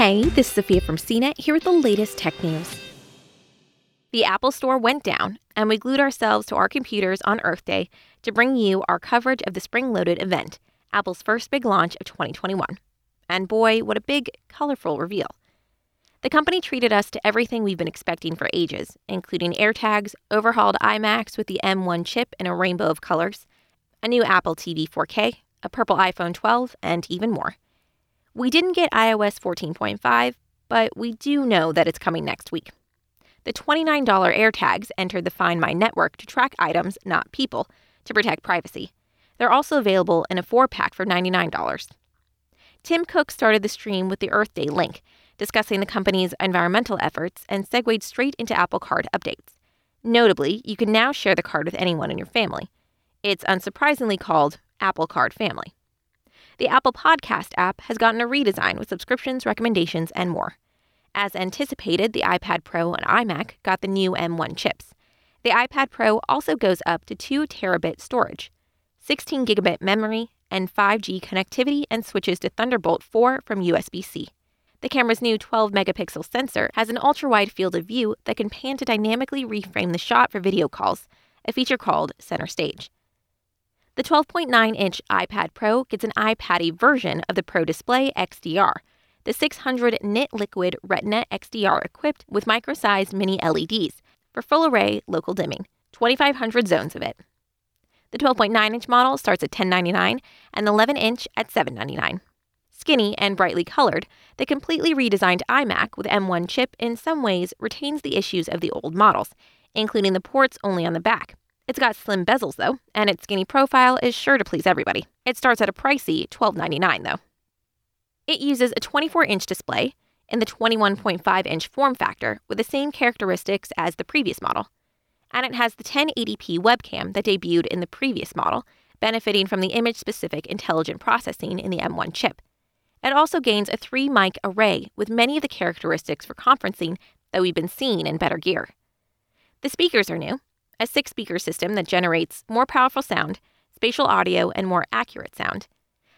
Hey, this is Sophia from CNET here with the latest tech news. The Apple Store went down, and we glued ourselves to our computers on Earth Day to bring you our coverage of the Spring Loaded event, Apple's first big launch of 2021. And boy, what a big, colorful reveal. The company treated us to everything we've been expecting for ages, including AirTags, overhauled iMacs with the M1 chip in a rainbow of colors, a new Apple TV 4K, a purple iPhone 12, and even more. We didn't get iOS 14.5, but we do know that it's coming next week. The $29 AirTags entered the Find My network to track items, not people, to protect privacy. They're also available in a four pack for $99. Tim Cook started the stream with the Earth Day link, discussing the company's environmental efforts, and segued straight into Apple Card updates. Notably, you can now share the card with anyone in your family. It's unsurprisingly called Apple Card Family. The Apple Podcast app has gotten a redesign with subscriptions, recommendations, and more. As anticipated, the iPad Pro and iMac got the new M1 chips. The iPad Pro also goes up to 2 terabit storage, 16 gigabit memory, and 5G connectivity and switches to Thunderbolt 4 from USB C. The camera's new 12 megapixel sensor has an ultra wide field of view that can pan to dynamically reframe the shot for video calls, a feature called Center Stage. The 12.9 inch iPad Pro gets an iPaddy version of the Pro Display XDR, the 600 nit liquid Retina XDR equipped with micro sized mini LEDs for full array local dimming, 2,500 zones of it. The 12.9 inch model starts at $10.99 and the 11 inch at $7.99. Skinny and brightly colored, the completely redesigned iMac with M1 chip in some ways retains the issues of the old models, including the ports only on the back. It's got slim bezels though, and its skinny profile is sure to please everybody. It starts at a pricey $12.99 though. It uses a 24 inch display in the 21.5 inch form factor with the same characteristics as the previous model. And it has the 1080p webcam that debuted in the previous model, benefiting from the image specific intelligent processing in the M1 chip. It also gains a three mic array with many of the characteristics for conferencing that we've been seeing in better gear. The speakers are new a six speaker system that generates more powerful sound, spatial audio, and more accurate sound.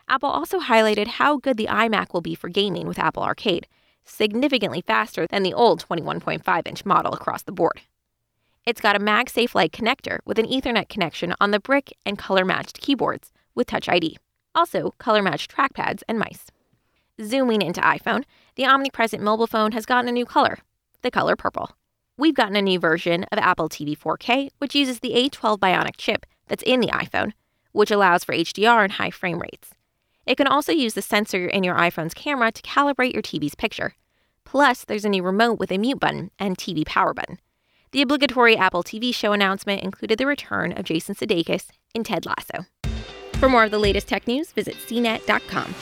Apple also highlighted how good the iMac will be for gaming with Apple Arcade, significantly faster than the old 21.5 inch model across the board. It's got a MagSafe like connector with an Ethernet connection on the brick and color matched keyboards with Touch ID. Also, color matched trackpads and mice. Zooming into iPhone, the omnipresent mobile phone has gotten a new color, the color purple. We've gotten a new version of Apple TV 4K, which uses the A12 Bionic chip that's in the iPhone, which allows for HDR and high frame rates. It can also use the sensor in your iPhone's camera to calibrate your TV's picture. Plus, there's a new remote with a mute button and TV power button. The obligatory Apple TV show announcement included the return of Jason Sudeikis in Ted Lasso. For more of the latest tech news, visit cnet.com.